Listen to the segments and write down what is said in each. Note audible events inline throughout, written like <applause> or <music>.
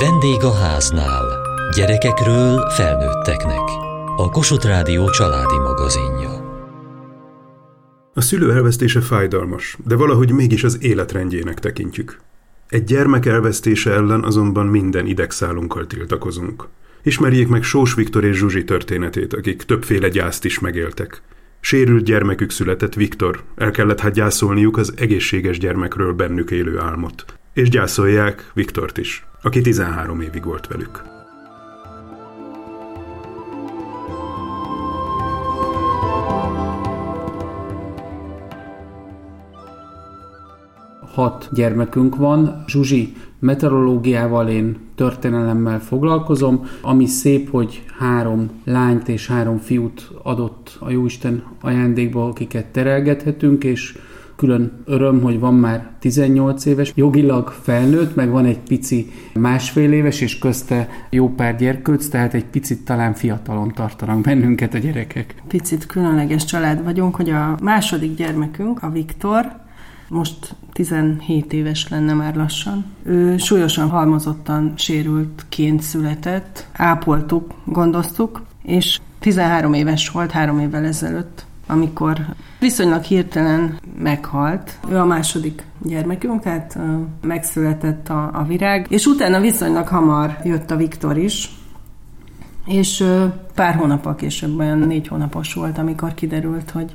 Vendég a háznál. Gyerekekről felnőtteknek. A Kossuth Rádió családi magazinja. A szülő elvesztése fájdalmas, de valahogy mégis az életrendjének tekintjük. Egy gyermek elvesztése ellen azonban minden idegszálunkkal tiltakozunk. Ismerjék meg Sós Viktor és Zsuzsi történetét, akik többféle gyászt is megéltek. Sérült gyermekük született Viktor, el kellett hát gyászolniuk az egészséges gyermekről bennük élő álmot. És gyászolják Viktort is, aki 13 évig volt velük. hat gyermekünk van. Zsuzsi meteorológiával, én történelemmel foglalkozom, ami szép, hogy három lányt és három fiút adott a Jóisten ajándékba, akiket terelgethetünk, és külön öröm, hogy van már 18 éves, jogilag felnőtt, meg van egy pici másfél éves, és közte jó pár gyerkőc, tehát egy picit talán fiatalon tartanak bennünket a gyerekek. Picit különleges család vagyunk, hogy a második gyermekünk, a Viktor, most 17 éves lenne már lassan. Ő súlyosan halmozottan sérültként született, ápoltuk, gondoztuk, és 13 éves volt három évvel ezelőtt, amikor viszonylag hirtelen meghalt. Ő a második gyermekünk, tehát megszületett a, a virág, és utána viszonylag hamar jött a Viktor is, és pár hónappal később, olyan négy hónapos volt, amikor kiderült, hogy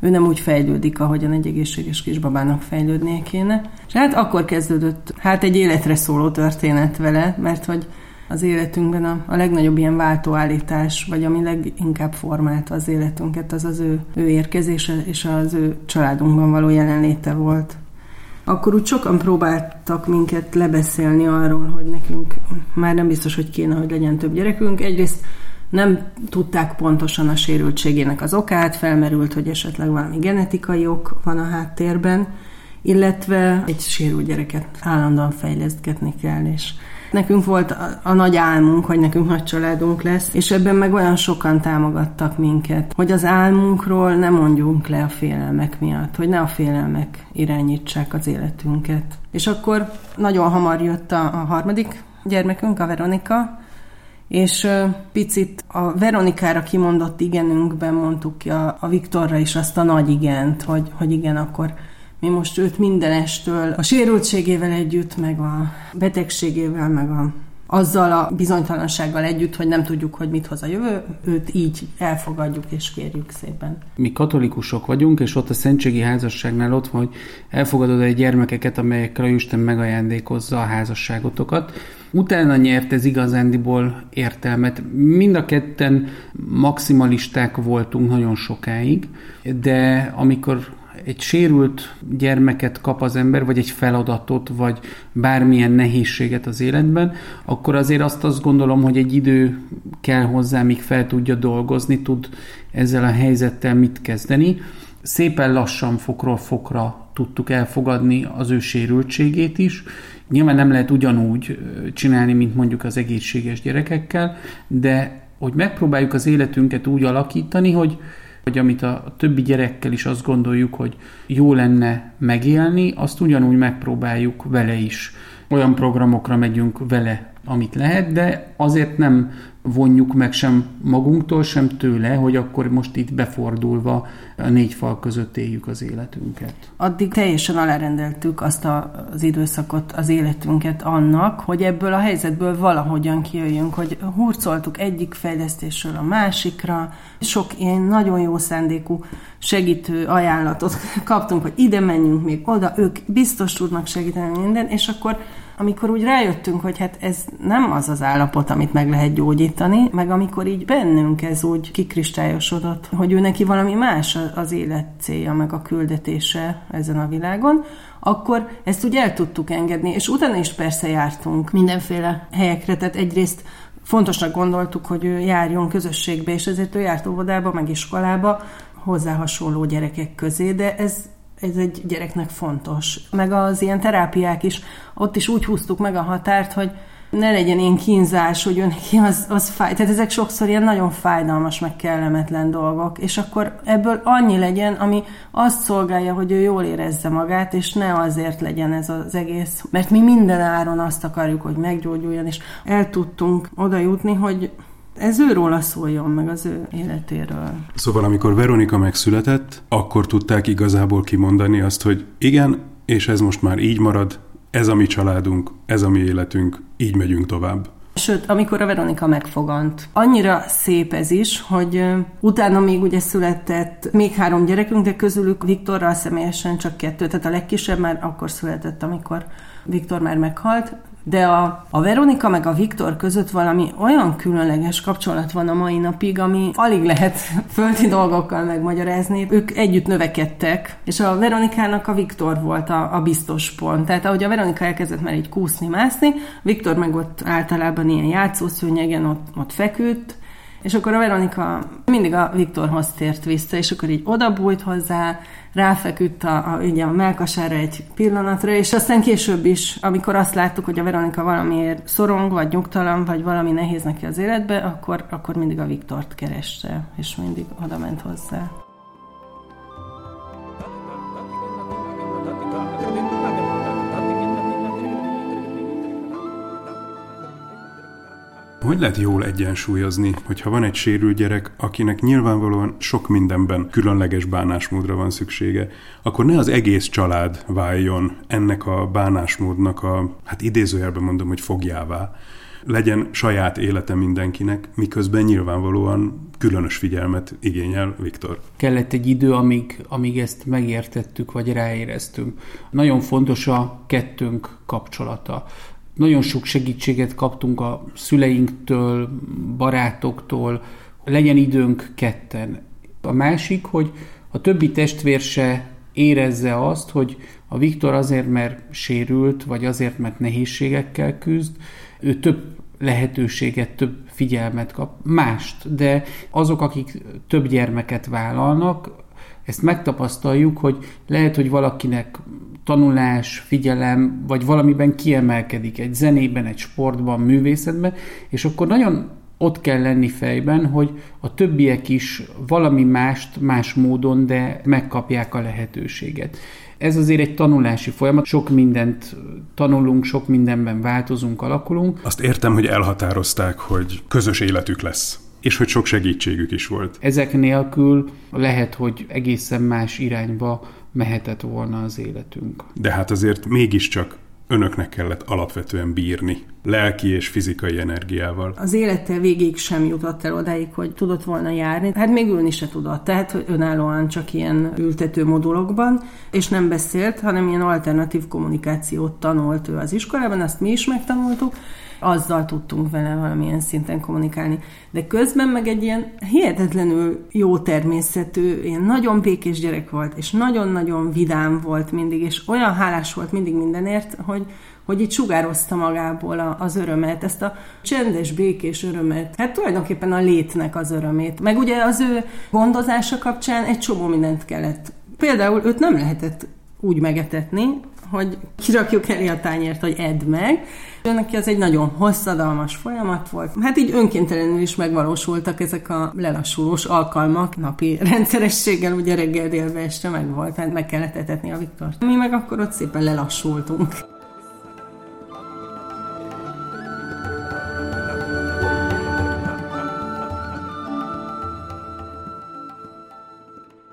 ő nem úgy fejlődik, ahogyan egy egészséges kisbabának fejlődnie kéne. És hát akkor kezdődött hát egy életre szóló történet vele, mert hogy az életünkben a, a legnagyobb ilyen váltóállítás, vagy ami leginkább formálta az életünket, az az ő, ő érkezése és az ő családunkban való jelenléte volt. Akkor úgy sokan próbáltak minket lebeszélni arról, hogy nekünk már nem biztos, hogy kéne, hogy legyen több gyerekünk. Egyrészt nem tudták pontosan a sérültségének az okát, felmerült, hogy esetleg valami genetikai ok van a háttérben, illetve egy sérült gyereket állandóan fejlesztgetni kell, és nekünk volt a, a nagy álmunk, hogy nekünk nagy családunk lesz, és ebben meg olyan sokan támogattak minket, hogy az álmunkról ne mondjunk le a félelmek miatt, hogy ne a félelmek irányítsák az életünket. És akkor nagyon hamar jött a, a harmadik gyermekünk, a Veronika, és picit a Veronikára kimondott igenünkben mondtuk ki a, a Viktorra is azt a nagy igent, hogy, hogy igen, akkor mi most őt mindenestől a sérültségével együtt, meg a betegségével, meg a azzal a bizonytalansággal együtt, hogy nem tudjuk, hogy mit hoz a jövő, őt így elfogadjuk és kérjük szépen. Mi katolikusok vagyunk, és ott a Szentségi Házasságnál ott van, hogy elfogadod egy gyermekeket, amelyekkel a Isten megajándékozza a házasságotokat. Utána nyert ez igazándiból értelmet. Mind a ketten maximalisták voltunk nagyon sokáig, de amikor egy sérült gyermeket kap az ember, vagy egy feladatot, vagy bármilyen nehézséget az életben, akkor azért azt azt gondolom, hogy egy idő kell hozzá, míg fel tudja dolgozni, tud ezzel a helyzettel mit kezdeni. Szépen lassan fokról fokra tudtuk elfogadni az ő sérültségét is. Nyilván nem lehet ugyanúgy csinálni, mint mondjuk az egészséges gyerekekkel, de hogy megpróbáljuk az életünket úgy alakítani, hogy, hogy amit a többi gyerekkel is azt gondoljuk, hogy jó lenne megélni, azt ugyanúgy megpróbáljuk vele is. Olyan programokra megyünk vele, amit lehet, de azért nem vonjuk meg sem magunktól, sem tőle, hogy akkor most itt befordulva a négy fal között éljük az életünket. Addig teljesen alárendeltük azt a, az időszakot, az életünket annak, hogy ebből a helyzetből valahogyan kijöjjünk, hogy hurcoltuk egyik fejlesztésről a másikra, sok ilyen nagyon jó szándékú segítő ajánlatot <laughs> kaptunk, hogy ide menjünk még oda, ők biztos tudnak segíteni minden, és akkor amikor úgy rájöttünk, hogy hát ez nem az az állapot, amit meg lehet gyógyítani, meg amikor így bennünk ez úgy kikristályosodott, hogy ő neki valami más az élet célja, meg a küldetése ezen a világon, akkor ezt úgy el tudtuk engedni, és utána is persze jártunk mindenféle helyekre, tehát egyrészt fontosnak gondoltuk, hogy ő járjon közösségbe, és ezért ő járt óvodába, meg iskolába, hozzá hasonló gyerekek közé, de ez ez egy gyereknek fontos. Meg az ilyen terápiák is, ott is úgy húztuk meg a határt, hogy ne legyen ilyen kínzás, hogy ő neki az, az fáj. Tehát ezek sokszor ilyen nagyon fájdalmas, meg kellemetlen dolgok, és akkor ebből annyi legyen, ami azt szolgálja, hogy ő jól érezze magát, és ne azért legyen ez az egész. Mert mi minden áron azt akarjuk, hogy meggyógyuljon, és el tudtunk oda jutni, hogy ez őróla szóljon, meg az ő életéről. Szóval amikor Veronika megszületett, akkor tudták igazából kimondani azt, hogy igen, és ez most már így marad, ez a mi családunk, ez a mi életünk, így megyünk tovább. Sőt, amikor a Veronika megfogant. Annyira szép ez is, hogy utána még ugye született még három gyerekünk, de közülük Viktorral személyesen csak kettő, tehát a legkisebb már akkor született, amikor Viktor már meghalt, de a, a Veronika meg a Viktor között valami olyan különleges kapcsolat van a mai napig, ami alig lehet <laughs> földi dolgokkal megmagyarázni. Ők együtt növekedtek, és a Veronikának a Viktor volt a, a biztos pont. Tehát ahogy a Veronika elkezdett már így kúszni, mászni, Viktor meg ott általában ilyen játszószőnyegen ott, ott feküdt, és akkor a Veronika mindig a Viktorhoz tért vissza, és akkor így odabújt hozzá, ráfeküdt a, a, ugye a melkasára egy pillanatra, és aztán később is, amikor azt láttuk, hogy a Veronika valamiért szorong, vagy nyugtalan, vagy valami nehéz neki az életbe, akkor, akkor mindig a Viktort kereste, és mindig oda ment hozzá. Hogy lehet jól egyensúlyozni, hogyha van egy sérült gyerek, akinek nyilvánvalóan sok mindenben különleges bánásmódra van szüksége, akkor ne az egész család váljon ennek a bánásmódnak a, hát idézőjelben mondom, hogy fogjává, legyen saját élete mindenkinek, miközben nyilvánvalóan különös figyelmet igényel Viktor. Kellett egy idő, amíg, amíg ezt megértettük, vagy ráéreztünk. Nagyon fontos a kettőnk kapcsolata. Nagyon sok segítséget kaptunk a szüleinktől, barátoktól, legyen időnk ketten. A másik, hogy a többi testvér se érezze azt, hogy a Viktor azért, mert sérült, vagy azért, mert nehézségekkel küzd, ő több lehetőséget, több figyelmet kap, mást, de azok, akik több gyermeket vállalnak, ezt megtapasztaljuk, hogy lehet, hogy valakinek tanulás, figyelem, vagy valamiben kiemelkedik, egy zenében, egy sportban, művészetben, és akkor nagyon ott kell lenni fejben, hogy a többiek is valami mást, más módon, de megkapják a lehetőséget. Ez azért egy tanulási folyamat, sok mindent tanulunk, sok mindenben változunk, alakulunk. Azt értem, hogy elhatározták, hogy közös életük lesz és hogy sok segítségük is volt. Ezek nélkül lehet, hogy egészen más irányba mehetett volna az életünk. De hát azért mégiscsak önöknek kellett alapvetően bírni, lelki és fizikai energiával. Az élete végig sem jutott el odáig, hogy tudott volna járni. Hát még ülni se tudott, tehát hogy önállóan csak ilyen ültető modulokban, és nem beszélt, hanem ilyen alternatív kommunikációt tanult ő az iskolában, azt mi is megtanultuk, azzal tudtunk vele valamilyen szinten kommunikálni. De közben meg egy ilyen hihetetlenül jó természetű, ilyen nagyon békés gyerek volt, és nagyon-nagyon vidám volt mindig, és olyan hálás volt mindig mindenért, hogy, hogy itt sugározta magából az örömet, ezt a csendes, békés örömet, hát tulajdonképpen a létnek az örömét. Meg ugye az ő gondozása kapcsán egy csomó mindent kellett. Például őt nem lehetett úgy megetetni, hogy kirakjuk elé a tányért, hogy edd meg. Neki az egy nagyon hosszadalmas folyamat volt. Hát így önkéntelenül is megvalósultak ezek a lelassulós alkalmak napi rendszerességgel, ugye reggel délbe este meg volt, hát meg kellett etetni a Viktort. Mi meg akkor ott szépen lelassultunk.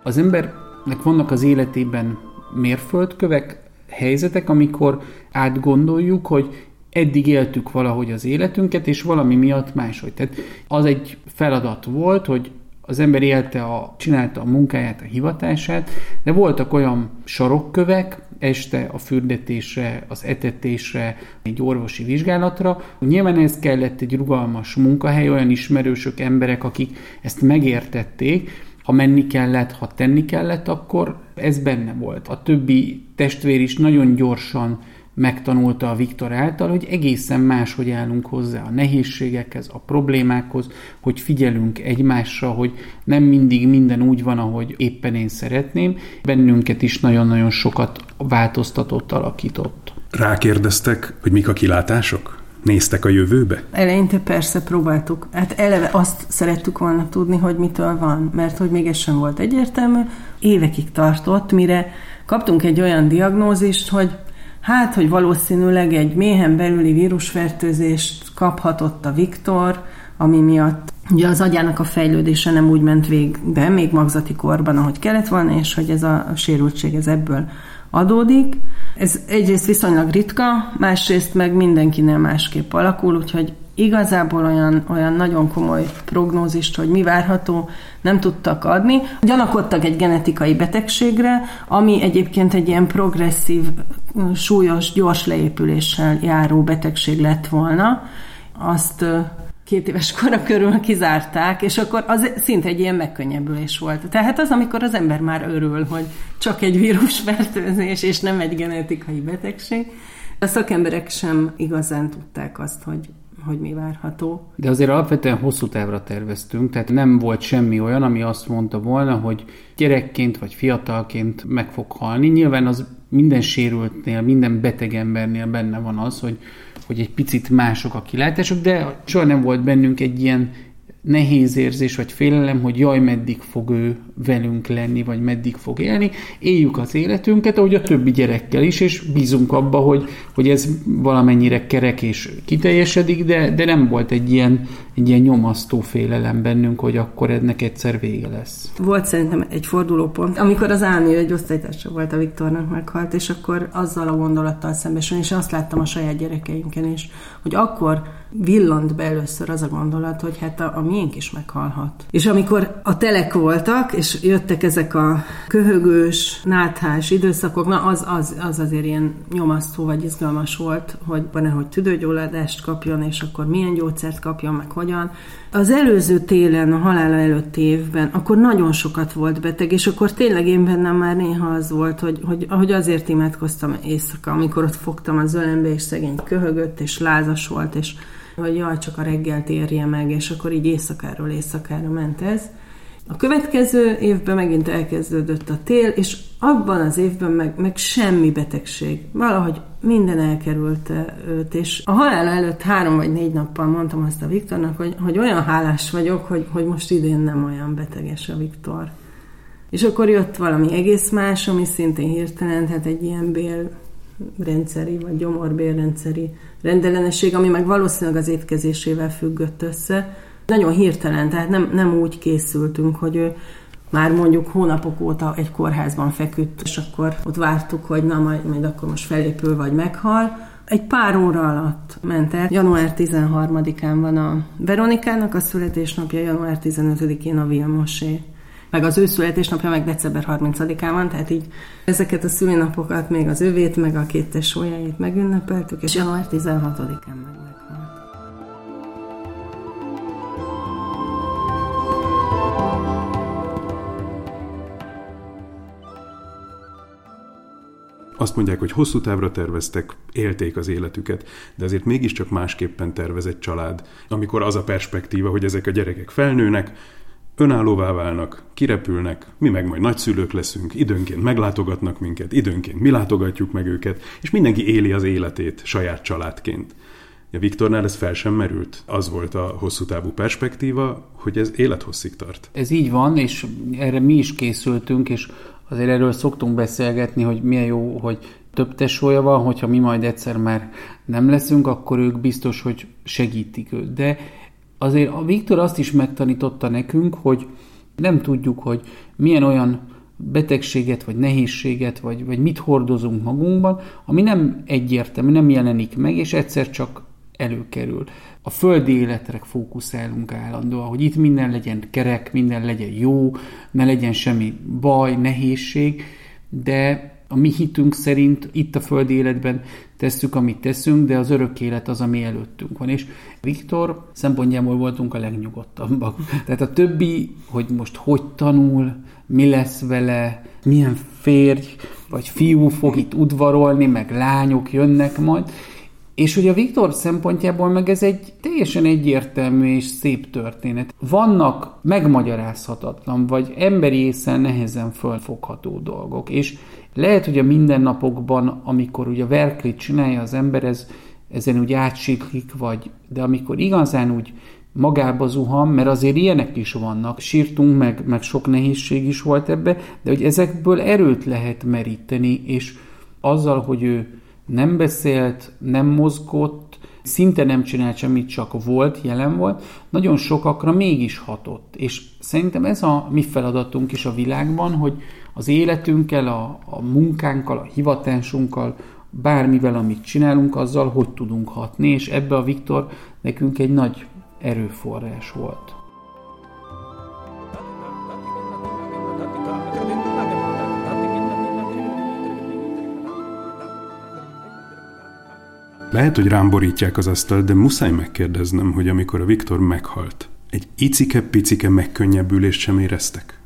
Az embernek vannak az életében mérföldkövek, helyzetek, amikor átgondoljuk, hogy eddig éltük valahogy az életünket, és valami miatt máshogy. Tehát az egy feladat volt, hogy az ember élte, a, csinálta a munkáját, a hivatását, de voltak olyan sarokkövek, este a fürdetésre, az etetésre, egy orvosi vizsgálatra. Nyilván ez kellett egy rugalmas munkahely, olyan ismerősök, emberek, akik ezt megértették, ha menni kellett, ha tenni kellett, akkor ez benne volt. A többi testvér is nagyon gyorsan megtanulta a Viktor által, hogy egészen más, hogy állunk hozzá a nehézségekhez, a problémákhoz, hogy figyelünk egymásra, hogy nem mindig minden úgy van, ahogy éppen én szeretném. Bennünket is nagyon-nagyon sokat változtatott, alakított. Rákérdeztek, hogy mik a kilátások? Néztek a jövőbe? Eleinte persze próbáltuk. Hát eleve azt szerettük volna tudni, hogy mitől van, mert hogy még ez sem volt egyértelmű. Évekig tartott, mire kaptunk egy olyan diagnózist, hogy hát, hogy valószínűleg egy méhen belüli vírusfertőzést kaphatott a Viktor, ami miatt ugye az agyának a fejlődése nem úgy ment végbe, még magzati korban, ahogy kellett volna, és hogy ez a sérültség ez ebből adódik. Ez egyrészt viszonylag ritka, másrészt meg mindenkinél másképp alakul, úgyhogy igazából olyan, olyan nagyon komoly prognózist, hogy mi várható, nem tudtak adni. Gyanakodtak egy genetikai betegségre, ami egyébként egy ilyen progresszív, súlyos, gyors leépüléssel járó betegség lett volna. Azt két éves kora körül kizárták, és akkor az szinte egy ilyen megkönnyebbülés volt. Tehát az, amikor az ember már örül, hogy csak egy vírusfertőzés, és nem egy genetikai betegség. A szakemberek sem igazán tudták azt, hogy hogy mi várható. De azért alapvetően hosszú távra terveztünk, tehát nem volt semmi olyan, ami azt mondta volna, hogy gyerekként vagy fiatalként meg fog halni. Nyilván az minden sérültnél, minden beteg embernél benne van az, hogy hogy egy picit mások a kilátások, de soha nem volt bennünk egy ilyen nehéz érzés vagy félelem, hogy jaj, meddig fog ő velünk lenni, vagy meddig fog élni. Éljük az életünket, ahogy a többi gyerekkel is, és bízunk abba, hogy, hogy ez valamennyire kerek és kiteljesedik, de, de nem volt egy ilyen, egy ilyen nyomasztó félelem bennünk, hogy akkor ennek egyszer vége lesz. Volt szerintem egy fordulópont, amikor az Áni egy osztálytársa volt a Viktornak meghalt, és akkor azzal a gondolattal szembesülni, és azt láttam a saját gyerekeinken is, hogy akkor villant be először az a gondolat, hogy hát a, a miénk is meghalhat. És amikor a telek voltak, és jöttek ezek a köhögős, náthás időszakok, na az, az, az azért ilyen nyomasztó vagy izgalmas volt, hogy nehogy tüdőgyulladást kapjon, és akkor milyen gyógyszert kapjon, meg hogyan. Az előző télen, a halála előtti évben, akkor nagyon sokat volt beteg, és akkor tényleg én bennem már néha az volt, hogy, hogy, hogy azért imádkoztam éjszaka, amikor ott fogtam az ölembe, és szegény köhögött, és lázas volt, és hogy jaj, csak a reggelt érje meg, és akkor így éjszakáról éjszakára ment ez. A következő évben megint elkezdődött a tél, és abban az évben meg, meg semmi betegség. Valahogy minden elkerülte őt, és a halál előtt három vagy négy nappal mondtam azt a Viktornak, hogy, hogy olyan hálás vagyok, hogy, hogy most idén nem olyan beteges a Viktor. És akkor jött valami egész más, ami szintén hirtelen, tehát egy ilyen bél rendszeri, vagy gyomorbérrendszeri rendellenesség, ami meg valószínűleg az étkezésével függött össze. Nagyon hirtelen, tehát nem, nem úgy készültünk, hogy ő már mondjuk hónapok óta egy kórházban feküdt, és akkor ott vártuk, hogy na majd, majd akkor most felépül vagy meghal. Egy pár óra alatt ment el. Január 13-án van a Veronikának a születésnapja, január 15-én a Vilmosé meg az ő születésnapja meg december 30-án van, tehát így ezeket a szülinapokat, még az övét, meg a két tesójáit megünnepeltük, és január 16-án meg meghalt. Azt mondják, hogy hosszú távra terveztek, élték az életüket, de azért mégiscsak másképpen tervez egy család, amikor az a perspektíva, hogy ezek a gyerekek felnőnek, önállóvá válnak, kirepülnek, mi meg majd nagyszülők leszünk, időnként meglátogatnak minket, időnként mi látogatjuk meg őket, és mindenki éli az életét saját családként. A Viktornál ez fel sem merült. Az volt a hosszú távú perspektíva, hogy ez élethosszig tart. Ez így van, és erre mi is készültünk, és azért erről szoktunk beszélgetni, hogy milyen jó, hogy több tesója van, hogyha mi majd egyszer már nem leszünk, akkor ők biztos, hogy segítik őt. De azért a Viktor azt is megtanította nekünk, hogy nem tudjuk, hogy milyen olyan betegséget, vagy nehézséget, vagy, vagy mit hordozunk magunkban, ami nem egyértelmű, nem jelenik meg, és egyszer csak előkerül. A földi életre fókuszálunk állandóan, hogy itt minden legyen kerek, minden legyen jó, ne legyen semmi baj, nehézség, de a mi hitünk szerint itt a földi életben tesszük, amit teszünk, de az örök élet az, ami előttünk van. És Viktor szempontjából voltunk a legnyugodtabbak. <laughs> Tehát a többi, hogy most hogy tanul, mi lesz vele, milyen férj vagy fiú fog itt udvarolni, meg lányok jönnek majd, és ugye a Viktor szempontjából meg ez egy teljesen egyértelmű és szép történet. Vannak megmagyarázhatatlan, vagy emberi észen nehezen fölfogható dolgok, és lehet, hogy a mindennapokban, amikor ugye a verklit csinálja az ember, ez ezen úgy átsiklik, vagy, de amikor igazán úgy magába zuhan, mert azért ilyenek is vannak, sírtunk, meg, meg sok nehézség is volt ebbe, de hogy ezekből erőt lehet meríteni, és azzal, hogy ő nem beszélt, nem mozgott, szinte nem csinált semmit, csak volt, jelen volt, nagyon sokakra mégis hatott. És szerintem ez a mi feladatunk is a világban, hogy az életünkkel, a, a munkánkkal, a hivatásunkkal, bármivel, amit csinálunk, azzal hogy tudunk hatni, és ebbe a Viktor nekünk egy nagy erőforrás volt. Lehet, hogy rám borítják az asztalt, de muszáj megkérdeznem, hogy amikor a Viktor meghalt, egy icike-picike megkönnyebbülést sem éreztek?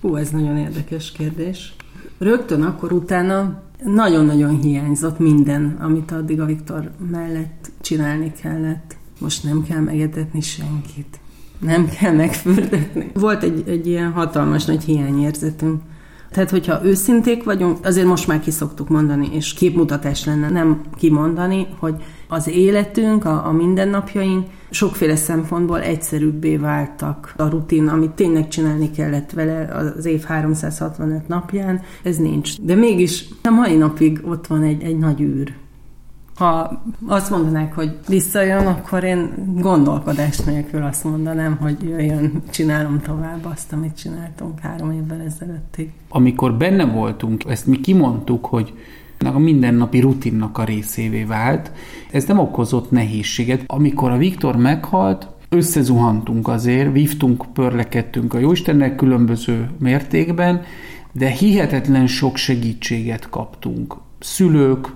Hú, ez nagyon érdekes kérdés. Rögtön akkor utána nagyon-nagyon hiányzott minden, amit addig a Viktor mellett csinálni kellett. Most nem kell megetetni senkit. Nem kell megfürdetni. Volt egy, egy ilyen hatalmas nagy hiányérzetünk. Tehát, hogyha őszinték vagyunk, azért most már kiszoktuk mondani, és képmutatás lenne nem kimondani, hogy az életünk, a, a mindennapjaink sokféle szempontból egyszerűbbé váltak. A rutin, amit tényleg csinálni kellett vele az év 365 napján, ez nincs. De mégis a mai napig ott van egy, egy nagy űr. Ha azt mondanák, hogy visszajön, akkor én gondolkodás nélkül azt mondanám, hogy jöjjön, csinálom tovább azt, amit csináltunk három évvel ezelőttig. Amikor benne voltunk, ezt mi kimondtuk, hogy a mindennapi rutinnak a részévé vált. Ez nem okozott nehézséget. Amikor a Viktor meghalt, összezuhantunk azért, vívtunk, pörlekedtünk a Jóistennek különböző mértékben, de hihetetlen sok segítséget kaptunk. Szülők,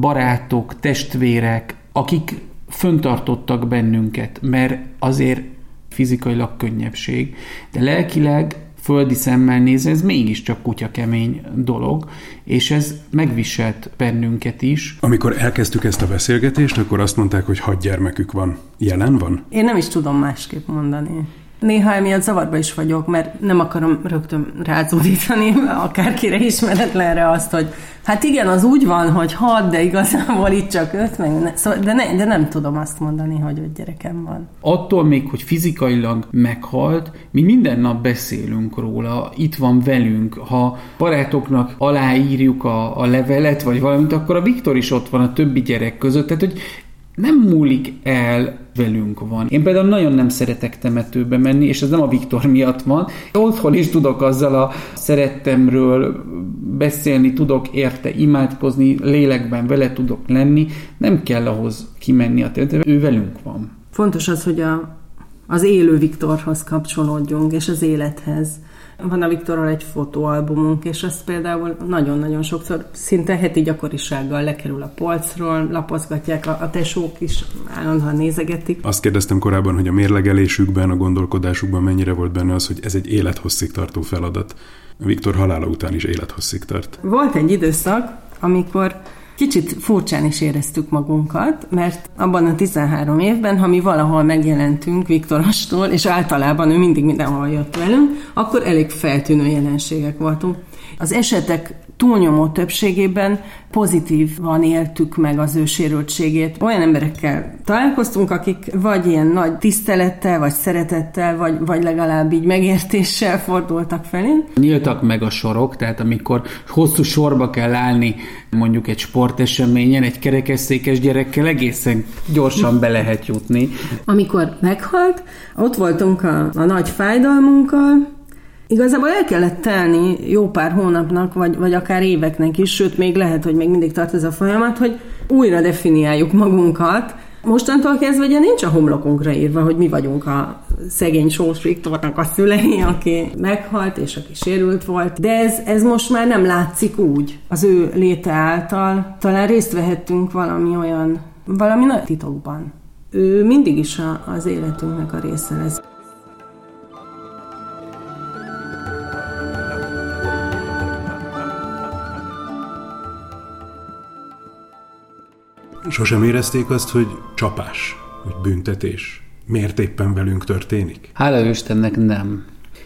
barátok, testvérek, akik föntartottak bennünket, mert azért fizikailag könnyebbség, de lelkileg földi szemmel nézve ez mégiscsak kutya kemény dolog, és ez megviselt bennünket is. Amikor elkezdtük ezt a beszélgetést, akkor azt mondták, hogy hat gyermekük van. Jelen van? Én nem is tudom másképp mondani. Néha emiatt zavarba is vagyok, mert nem akarom rögtön rázódítani <laughs> akárkire ismeretlenre azt, hogy hát igen, az úgy van, hogy hat, de igazából itt csak öt, meg ne, szóval, de, ne, de nem tudom azt mondani, hogy öt gyerekem van. Attól még, hogy fizikailag meghalt, mi minden nap beszélünk róla, itt van velünk. Ha barátoknak aláírjuk a, a levelet, vagy valamit, akkor a Viktor is ott van a többi gyerek között. Tehát, hogy nem múlik el, velünk van. Én például nagyon nem szeretek temetőbe menni, és ez nem a Viktor miatt van. Otthon is tudok azzal a szerettemről beszélni, tudok érte imádkozni, lélekben vele tudok lenni, nem kell ahhoz kimenni a temetőbe, ő velünk van. Fontos az, hogy a, az élő Viktorhoz kapcsolódjunk, és az élethez. Van a Viktorral egy fotóalbumunk, és azt például nagyon-nagyon sokszor, szinte heti gyakorisággal lekerül a polcról, lapozgatják, a, a tesók is állandóan nézegetik. Azt kérdeztem korábban, hogy a mérlegelésükben, a gondolkodásukban mennyire volt benne az, hogy ez egy élethosszig tartó feladat. Viktor halála után is élethosszig tart. Volt egy időszak, amikor Kicsit furcsán is éreztük magunkat, mert abban a 13 évben, ha mi valahol megjelentünk Viktorostól, és általában ő mindig mindenhol jött velünk, akkor elég feltűnő jelenségek voltunk. Az esetek túlnyomó többségében pozitívan éltük meg az ő sérültségét. Olyan emberekkel találkoztunk, akik vagy ilyen nagy tisztelettel, vagy szeretettel, vagy, vagy legalább így megértéssel fordultak felén. Nyíltak meg a sorok, tehát amikor hosszú sorba kell állni mondjuk egy sporteseményen, egy kerekesszékes gyerekkel egészen gyorsan be lehet jutni. Amikor meghalt, ott voltunk a, a nagy fájdalmunkkal, Igazából el kellett telni jó pár hónapnak, vagy, vagy akár éveknek is, sőt, még lehet, hogy még mindig tart ez a folyamat, hogy újra definiáljuk magunkat. Mostantól kezdve ugye nincs a homlokunkra írva, hogy mi vagyunk a szegény Sós Viktornak a szülei, aki meghalt és aki sérült volt, de ez, ez most már nem látszik úgy. Az ő léte által talán részt vehettünk valami olyan, valami nagy titokban. Ő mindig is a, az életünknek a része lesz. Sosem érezték azt, hogy csapás, hogy büntetés? Miért éppen velünk történik? Hála Istennek nem.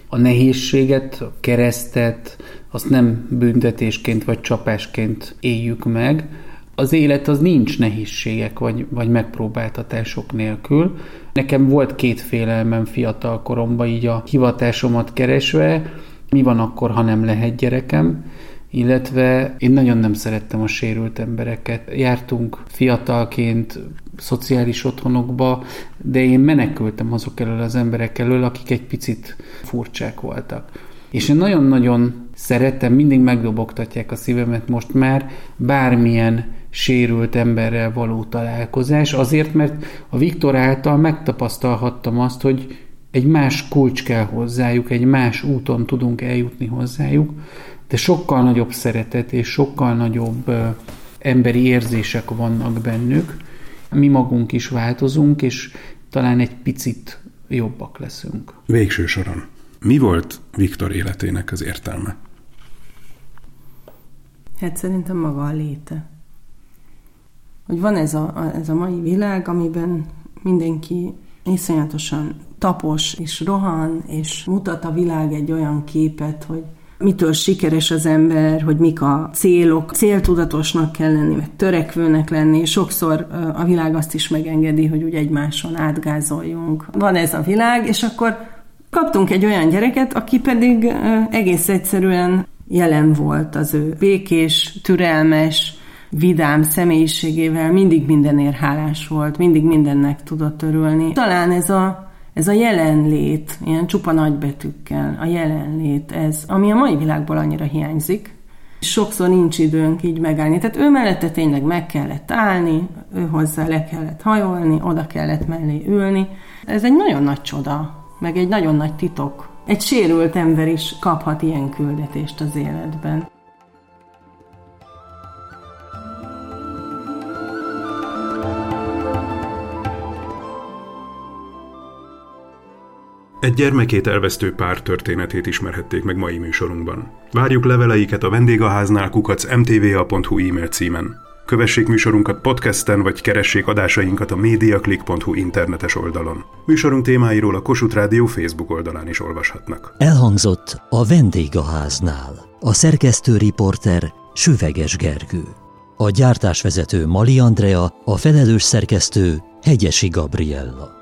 A nehézséget, a keresztet, azt nem büntetésként vagy csapásként éljük meg, az élet az nincs nehézségek vagy, vagy megpróbáltatások nélkül. Nekem volt két félelmem fiatal koromban, így a hivatásomat keresve, mi van akkor, ha nem lehet gyerekem, illetve én nagyon nem szerettem a sérült embereket. Jártunk fiatalként szociális otthonokba, de én menekültem azok elől az emberek elől, akik egy picit furcsák voltak. És én nagyon-nagyon szerettem, mindig megdobogtatják a szívemet most már bármilyen sérült emberrel való találkozás, azért, mert a Viktor által megtapasztalhattam azt, hogy egy más kulcs kell hozzájuk, egy más úton tudunk eljutni hozzájuk, de sokkal nagyobb szeretet és sokkal nagyobb emberi érzések vannak bennük. Mi magunk is változunk, és talán egy picit jobbak leszünk. Végső soron. Mi volt Viktor életének az értelme? Hát szerintem maga a léte. Hogy van ez a, ez a mai világ, amiben mindenki iszonyatosan tapos és rohan, és mutat a világ egy olyan képet, hogy mitől sikeres az ember, hogy mik a célok. Céltudatosnak kell lenni, meg törekvőnek lenni. Sokszor a világ azt is megengedi, hogy úgy egymáson átgázoljunk. Van ez a világ, és akkor kaptunk egy olyan gyereket, aki pedig egész egyszerűen jelen volt az ő békés, türelmes, vidám személyiségével, mindig mindenért hálás volt, mindig mindennek tudott örülni. Talán ez a ez a jelenlét, ilyen csupa nagybetűkkel, a jelenlét, ez, ami a mai világból annyira hiányzik, sokszor nincs időnk így megállni. Tehát ő mellette tényleg meg kellett állni, ő hozzá le kellett hajolni, oda kellett mellé ülni. Ez egy nagyon nagy csoda, meg egy nagyon nagy titok. Egy sérült ember is kaphat ilyen küldetést az életben. Egy gyermekét elvesztő pár történetét ismerhették meg mai műsorunkban. Várjuk leveleiket a vendégháznál kukac mtva.hu e-mail címen. Kövessék műsorunkat podcasten, vagy keressék adásainkat a mediaclick.hu internetes oldalon. Műsorunk témáiról a Kossuth Rádió Facebook oldalán is olvashatnak. Elhangzott a vendégháznál. A szerkesztő riporter Süveges Gergő. A gyártásvezető Mali Andrea, a felelős szerkesztő Hegyesi Gabriella.